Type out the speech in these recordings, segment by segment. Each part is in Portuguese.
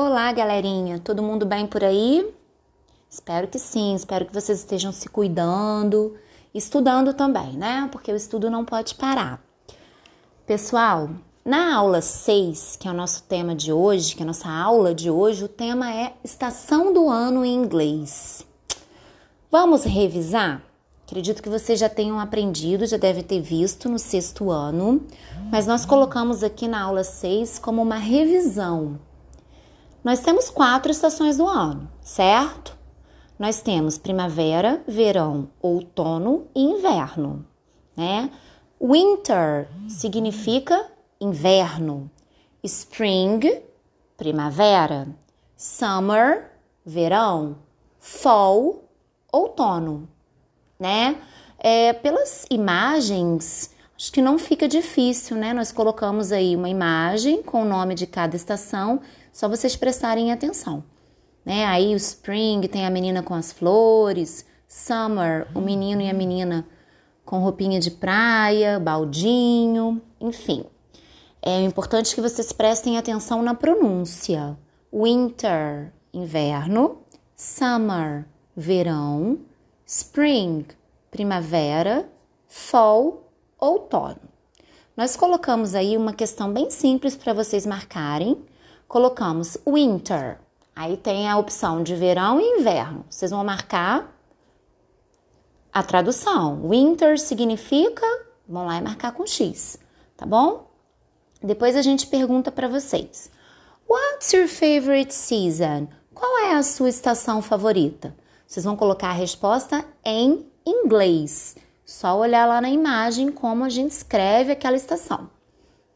Olá, galerinha, todo mundo bem por aí? Espero que sim, espero que vocês estejam se cuidando, estudando também, né? Porque o estudo não pode parar. Pessoal, na aula 6, que é o nosso tema de hoje, que é a nossa aula de hoje, o tema é estação do ano em inglês. Vamos revisar? Acredito que vocês já tenham aprendido, já devem ter visto no sexto ano, mas nós colocamos aqui na aula 6 como uma revisão. Nós temos quatro estações do ano, certo? Nós temos primavera, verão, outono e inverno, né? Winter significa inverno, spring, primavera, summer, verão, fall, outono né? É, pelas imagens, acho que não fica difícil, né? Nós colocamos aí uma imagem com o nome de cada estação, só vocês prestarem atenção. Né? Aí o spring tem a menina com as flores, summer, o menino e a menina com roupinha de praia, baldinho, enfim. É importante que vocês prestem atenção na pronúncia. Winter, inverno, summer, verão, spring, primavera, fall, outono. Nós colocamos aí uma questão bem simples para vocês marcarem. Colocamos winter. Aí tem a opção de verão e inverno. Vocês vão marcar a tradução. Winter significa, vão lá e marcar com X, tá bom? Depois a gente pergunta para vocês: What's your favorite season? Qual é a sua estação favorita? Vocês vão colocar a resposta em inglês. Só olhar lá na imagem como a gente escreve aquela estação,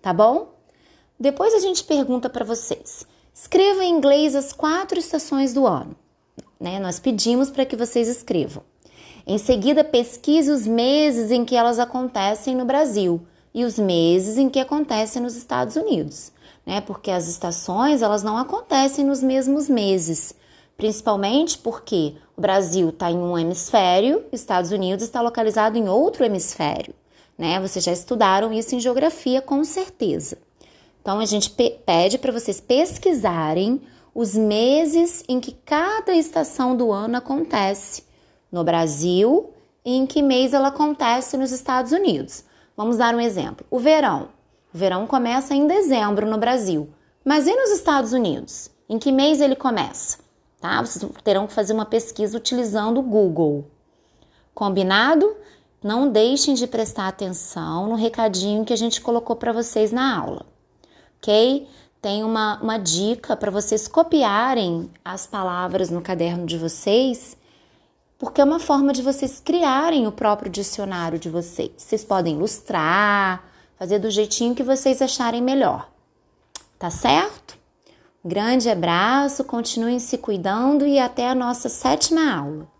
tá bom? Depois a gente pergunta para vocês: escreva em inglês as quatro estações do ano. Né? Nós pedimos para que vocês escrevam. Em seguida, pesquise os meses em que elas acontecem no Brasil e os meses em que acontecem nos Estados Unidos, né? Porque as estações elas não acontecem nos mesmos meses principalmente porque o Brasil está em um hemisfério, Estados Unidos está localizado em outro hemisfério, né? Vocês já estudaram isso em geografia com certeza. Então a gente pede para vocês pesquisarem os meses em que cada estação do ano acontece no Brasil e em que mês ela acontece nos Estados Unidos. Vamos dar um exemplo. O verão. O verão começa em dezembro no Brasil, mas e nos Estados Unidos? Em que mês ele começa? tá? Vocês terão que fazer uma pesquisa utilizando o Google. Combinado? Não deixem de prestar atenção no recadinho que a gente colocou para vocês na aula, ok? Tem uma, uma dica para vocês copiarem as palavras no caderno de vocês, porque é uma forma de vocês criarem o próprio dicionário de vocês. Vocês podem ilustrar, fazer do jeitinho que vocês acharem melhor, tá certo? Grande abraço, continuem se cuidando e até a nossa sétima aula.